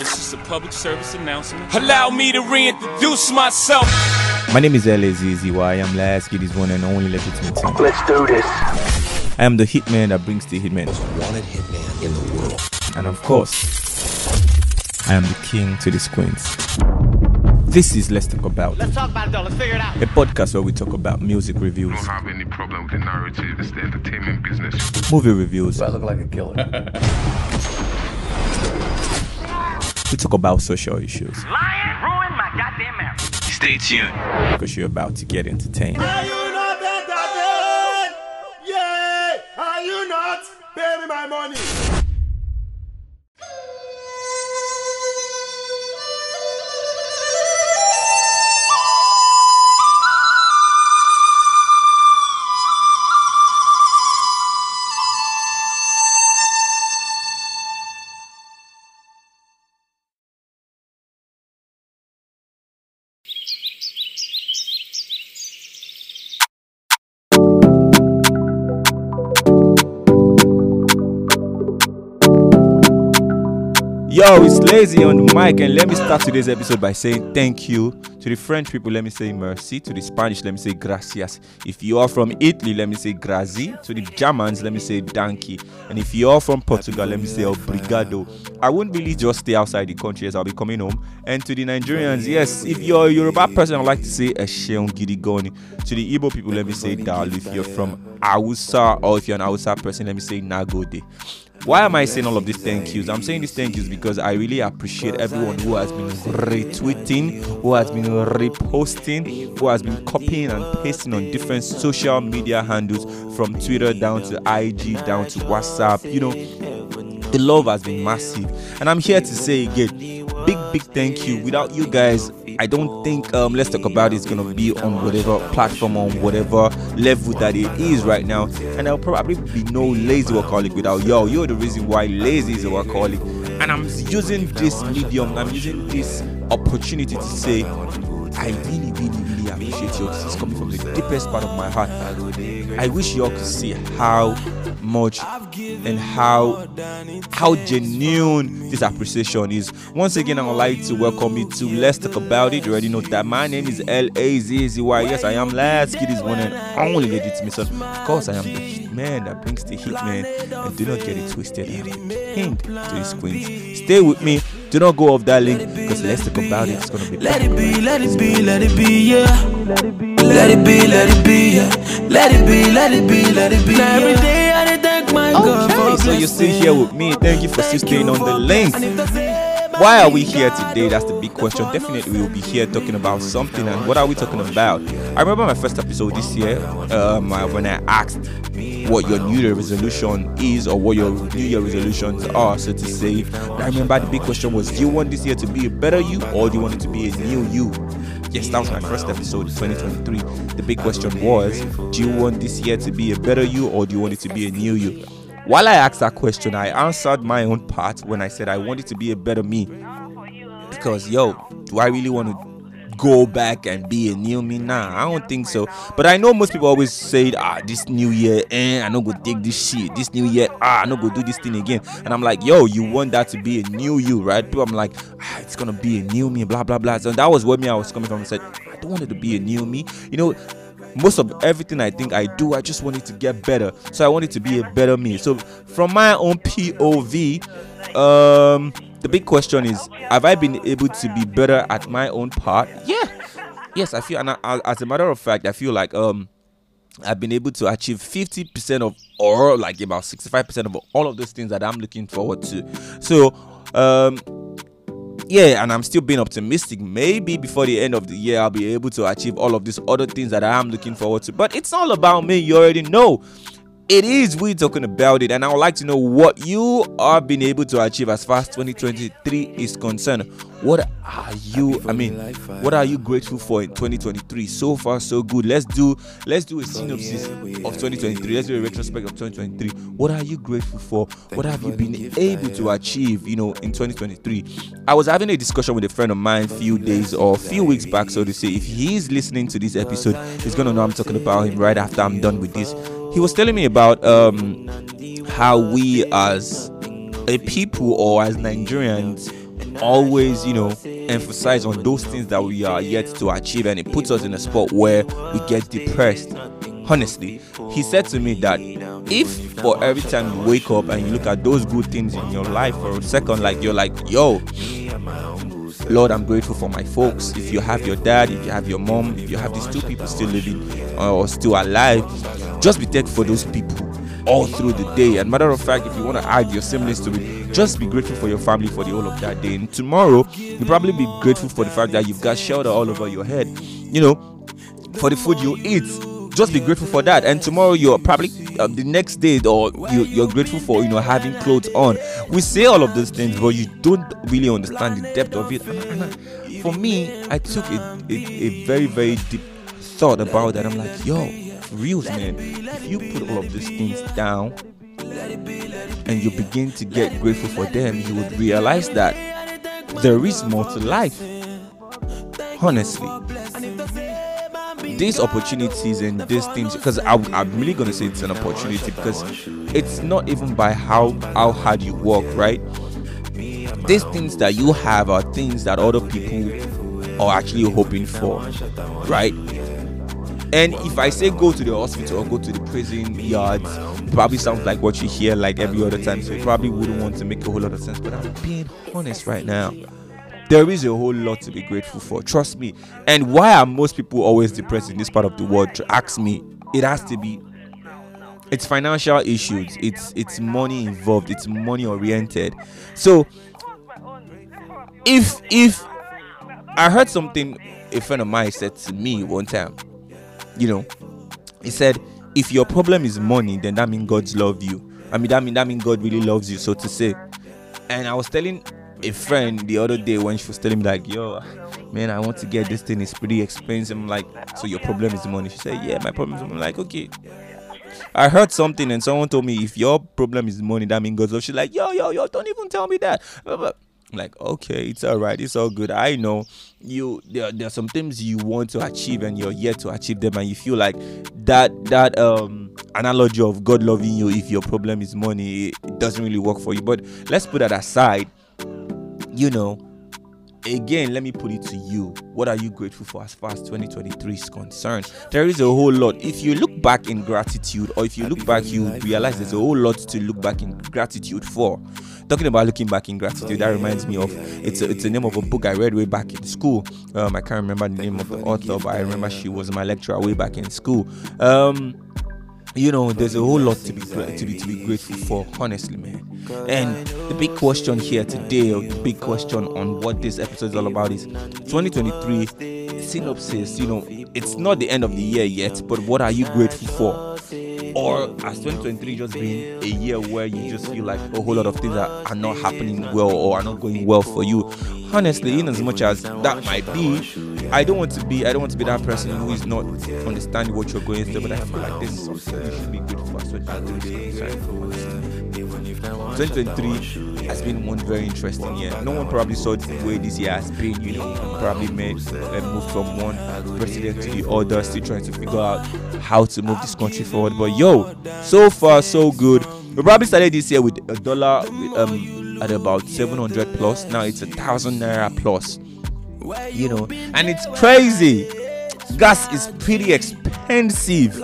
It's just a public service announcement. Allow me to reintroduce myself. My name is LAZZY. I am last kid is one and only legitimate. Let's do this. I am the hitman that brings the hitman. Wanted hitman in the world. And of course, I am the king to the queens. This is Let's Talk About Let's talk about it though. Let's figure it out. a podcast where we talk about music reviews, I don't have any problem with the narrative. It's the entertainment business. movie reviews, I look like a killer. we talk about social issues Lion ruined my goddamn marriage. Stay tuned. because you're about to get entertained. Are you entertained? Yo, it's Lazzy on the mic, and let me start today's episode by saying thank you to the French people. Let me say merci. To the Spanish, let me say gracias. If you are from Italy, let me say grazie. To the Germans, let me say danke. And if you are from Portugal, let me say obrigado. I won't really just stay outside the country as I'll be coming home. And to the Nigerians, yes, if you're a Yoruba person, I'd like to say Esheon Gidigoni. To the Igbo people, let me say Dalu. If you're from Hausa or if you're an Hausa person, let me say Nagode. Why am I saying all of these thank yous? I'm saying these thank yous because I really appreciate everyone who has been retweeting, who has been reposting, who has been copying and pasting on different social media handles from Twitter down to IG, down to WhatsApp. You know, the love has been massive. And I'm here to say again, big, thank you. Without you guys, I don't think um, Let's Talk About It is going to be on whatever platform, on whatever level that it is right now. And there'll probably be no Lazzy workaholic without yo. You're the reason why Lazzy is a workaholic. And I'm using this medium, I'm using this opportunity to say, I really, really, really appreciate you. This is coming from the deepest part of my heart. I wish you all could see how much and how how genuine this appreciation is. Once again, I would like to welcome you to Let's Talk About It. You already know that my name is L A Z Z Y. Yes, I am last kid is one and only legitimate son. Of course, I am the hit man that brings the hit man. And do not get it twisted. I am the king to his queens. Stay with me. Do not go off that link because Let's Talk About It is gonna be. Let it be, let it be, let it be, yeah. Let it be, let it be, yeah. Let it be, let it be, let it be. Now every day Okay, so you're still here with me. Thank you for still staying on the link. Why are we here today? That's the big question. Definitely, we will be here talking about something. And what are we talking about? I remember my first episode this year um, when I asked what your New Year resolution is or what your New Year resolutions are, so to say. I remember the big question was Do you want this year to be a better you or do you want it to be a new you? Yes, that was my first episode in 2023. The big question was Do you want this year to be a better you or do you want it to be a new you? While I asked that question, I answered my own part when I said I wanted to be a better me. Because, yo, do I really want to go back and be a new me? Nah, I don't think so. But I know most people always say, ah, this new year, eh, I no go take this shit. This new year, ah, I no go do this thing again. And I'm like, yo, you want that to be a new you, right? People, I'm like, ah, it's gonna be a new me, blah blah blah. So that was where me I was coming from. I said, I don't want it to be a new me. You know, most of everything I think I do, I just want it to get better. So I want it to be a better me. So from my own POV, um, the big question is: Have I been able to be better at my own part? Yeah, yes, I feel. And I, as a matter of fact, I feel like um. I've been able to achieve 50% of or like about 65% of all of those things that I'm looking forward to. So um yeah, and I'm still being optimistic. Maybe before the end of the year, I'll be able to achieve all of these other things that I am looking forward to. But it's all about me. You already know. It is we talking about it, and I would like to know what you are being able to achieve as far as 2023 is concerned. What are you? I mean, what are you grateful for in 2023? So far, so good. Let's do let's do a synopsis of 2023. Let's do a retrospect of 2023. What are you grateful for? What have you been able to achieve? You know, in 2023. I was having a discussion with a friend of mine a few days or a few weeks back, so to say. If he's listening to this episode, he's gonna know I'm talking about him right after I'm done with this. He was telling me about um how we as a people or as Nigerians always, you know, emphasize on those things that we are yet to achieve, and it puts us in a spot where we get depressed. Honestly, he said to me that if for every time you wake up and you look at those good things in your life for a second, like you're like, yo, Lord, I'm grateful for my folks. If you have your dad, if you have your mom, if you have these two people still living uh, or still alive, just be thankful for those people all through the day. And matter of fact, if you want to add your siblings to it, just be grateful for your family for the whole of that day. And tomorrow, you'll probably be grateful for the fact that you've got shelter all over your head. You know, for the food you eat. Just be grateful for that, and tomorrow you're probably uh, the next day, or you, you're grateful for you know having clothes on. We say all of those things, but you don't really understand the depth of it. For me, I took a, a, a very very deep thought about that. I'm like, yo, reals man, if you put all of these things down and you begin to get grateful for them, you would realize that there is more to life. Honestly, these opportunities and these things, because I'm really gonna say it's an opportunity because it's not even by how how hard you work, right? These things that you have are things that other people are actually hoping for, right? And if I say go to the hospital or go to the prison yards, probably sounds like what you hear like every other time. So it probably wouldn't want to make a whole lot of sense. But I'm being honest right now. There is a whole lot to be grateful for. Trust me. And why are most people always depressed in this part of the world? Ask me. It has to be. It's financial issues. It's it's money involved. It's money oriented. So if if I heard something a friend of mine said to me one time you know, he said, if your problem is money, then that means God's love you. I mean, that mean that mean God really loves you, so to say. And I was telling a friend the other day when she was telling me like, yo, man, I want to get this thing. It's pretty expensive. I'm like, so your problem is money? She said, yeah, my problem is. I'm like, okay. I heard something and someone told me if your problem is money, that means God's love. She's like, yo, yo, yo, don't even tell me that. I'm like, okay, it's all right, it's all good. I know you there, there are some things you want to achieve and you're yet to achieve them, and you feel like that that um analogy of God loving you if your problem is money it doesn't really work for you. But let's put that aside. You know, again, let me put it to you. What are you grateful for as far as 2023 is concerned? There is a whole lot. If you look back in gratitude, or if you look back, you realize there's a whole lot to look back in gratitude for. Talking about looking back in gratitude, that reminds me of it's a, it's the name of a book I read way back in school. Um, I can't remember the name of the author, but I remember she was my lecturer way back in school. Um, you know there's a whole lot to be to be to be grateful for honestly man. And the big question here today or the big question on what this episode is all about is 2023 synopsis you know it's not the end of the year yet but what are you grateful for? Or has 2023 just been a year where you just feel like a whole lot of things are, are not happening well or are not going well for you? Honestly in as much as that might be i don't want to be i don't want to be that person who is not understanding what you're going through but i feel like this is something you should be grateful for as 2023 is concerned, honestly. 2023 has been one very interesting year. No one probably saw the way this year has been. You know, probably made a move from one president to the other, still trying to figure out how to move this country forward. But yo, so far so good. We probably started this year with a dollar um, at about 700 plus. Now it's a thousand naira plus. You know, and it's crazy. Gas is pretty expensive.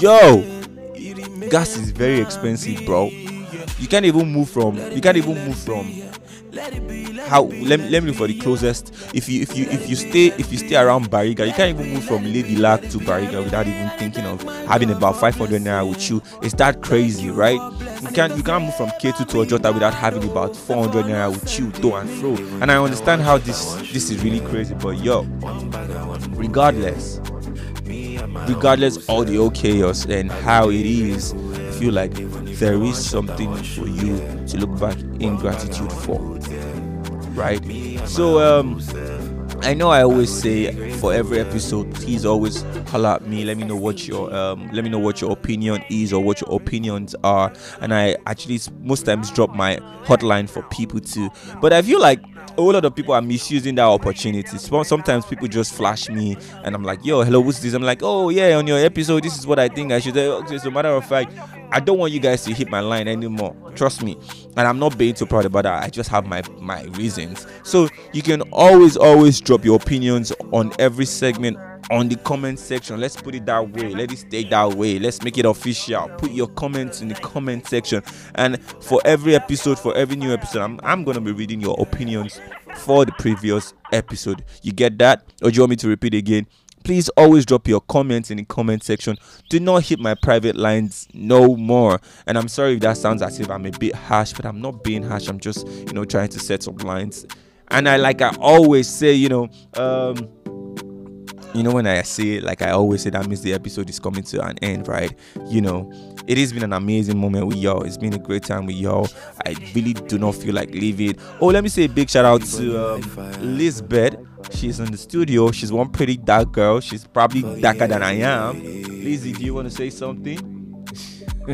Yo, gas is very expensive, bro. You can't even move from. You can't even move from. How? Let me let me look for the closest. If you if you if you stay if you stay around Bariga, you can't even move from Ladi-Lak to Bariga without even thinking of having about 500 naira with you. It's that crazy, right? You can't you can't move from Ketu to Ojota without having about 400 naira with you to and fro. And I understand how this this is really crazy, but yo, regardless, regardless all the old chaos and how it is, feel like there is something for you to look back in gratitude for. Right? So um I know I always say for every episode, please always holler at me. Let me know what your um, let me know what your opinion is or what your opinions are. And I actually most times drop my hotline for people to. But I feel like a whole lot of people are misusing that opportunity. Sometimes people just flash me, and I'm like, "Yo, hello, what's this?" I'm like, "Oh yeah, on your episode, this is what I think I should." say." Okay, so matter of fact, I don't want you guys to hit my line anymore. Trust me, and I'm not being too proud about that. I just have my my reasons. So you can always always drop your opinions on every segment on the comment section. Let's put it that way. Let it stay that way. Let's make it official. Put your comments in the comment section. And for every episode, for every new episode, I'm, I'm gonna be reading your opinions for the previous episode. You get that? Or do you want me to repeat again? Please always drop your comments in the comment section. Do not hit my private lines no more. And I'm sorry if that sounds as if I'm a bit harsh, but I'm not being harsh. I'm just, you know, trying to set some lines. And I like I always say, you know, um, you know when i say like i always say that means the episode is coming to an end right? You know it has been an amazing moment with y'all. It's been a great time with y'all. I really do not feel like leaving. Oh let me say a big shout out to um, lisbeth. She's in the studio. She's one pretty dark girl. She's probably darker than i am. Lizzie do you want to say something?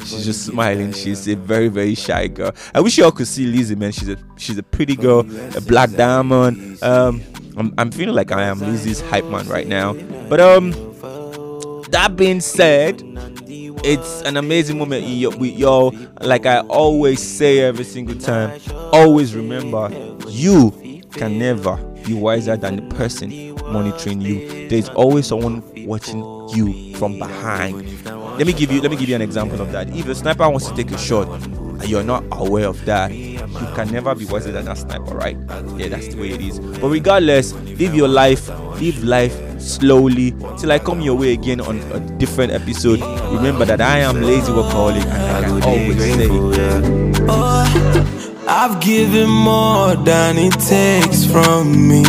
She's just smiling. She's a very, very shy girl. I wish y'all could see Lizzie, man. She's a she's a pretty girl, a black diamond. Um, I'm, I'm feeling like I am Lizzie's hype man right now. But um, that being said, it's an amazing moment with y'all. Like I always say every single time, always remember you can never be wiser than the person monitoring you. There's always someone watching you from behind. Let me give you let me give you an example of that. If a sniper wants to take a shot and you're not aware of that, you can never be wiser than a sniper, right? Yeah, that's the way it is. But regardless, live your life, live life slowly till I come your way again on a different episode. Remember that I am Lazzy workaholic and like I always say. Oh, I've given more than it takes from me.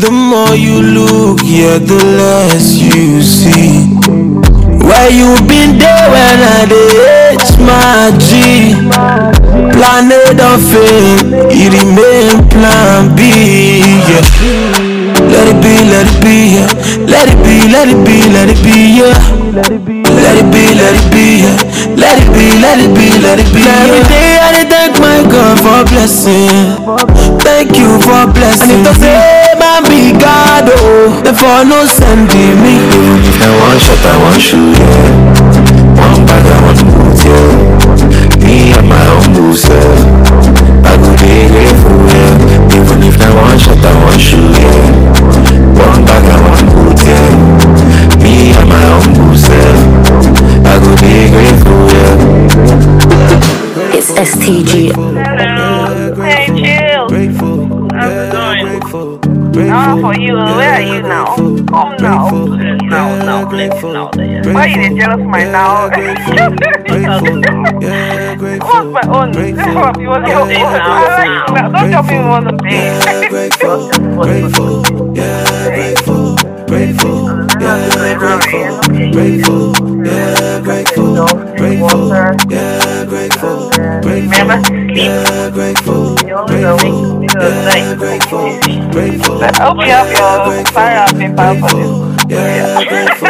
The more you look, yeah, the less you see. Where you been there when I did my G? Planet of fame, it remain plan B. Yeah. Let it be, let it be, yeah. Let it be, let it be, let it be, yeah. Let it be, let it be, yeah. Let it be, let it be, let it be. Every day I thank my God for blessing. Thank you for blessing. And if the same man be God, oh, therefore no sending me. If I want shot, I want shoot, yeah. One bag, I want to boot, yeah. Me and my own boots, yeah. I go be grateful, yeah. Even if I want shot, I want shoot, yeah. One bag, I want boot, yeah. Me and my own boots, yeah. I go be grateful, yeah. It's STG. Hello. Hey, chill. How's it going? Oh, for you. Where are you now? Oh, no. No, no, please, no. Why are you jealous of my now? What's my own? What you want to help me? I like that. Don't tell me one of Grateful, yeah, grateful, grateful, yeah, grateful, grateful, yeah, grateful, grateful, yeah, grateful, grateful, sleep. yeah, grateful, You always awake. grateful, You yeah, know, grateful, night. grateful, But I hope you have your fire up in power for this. Yeah, grateful,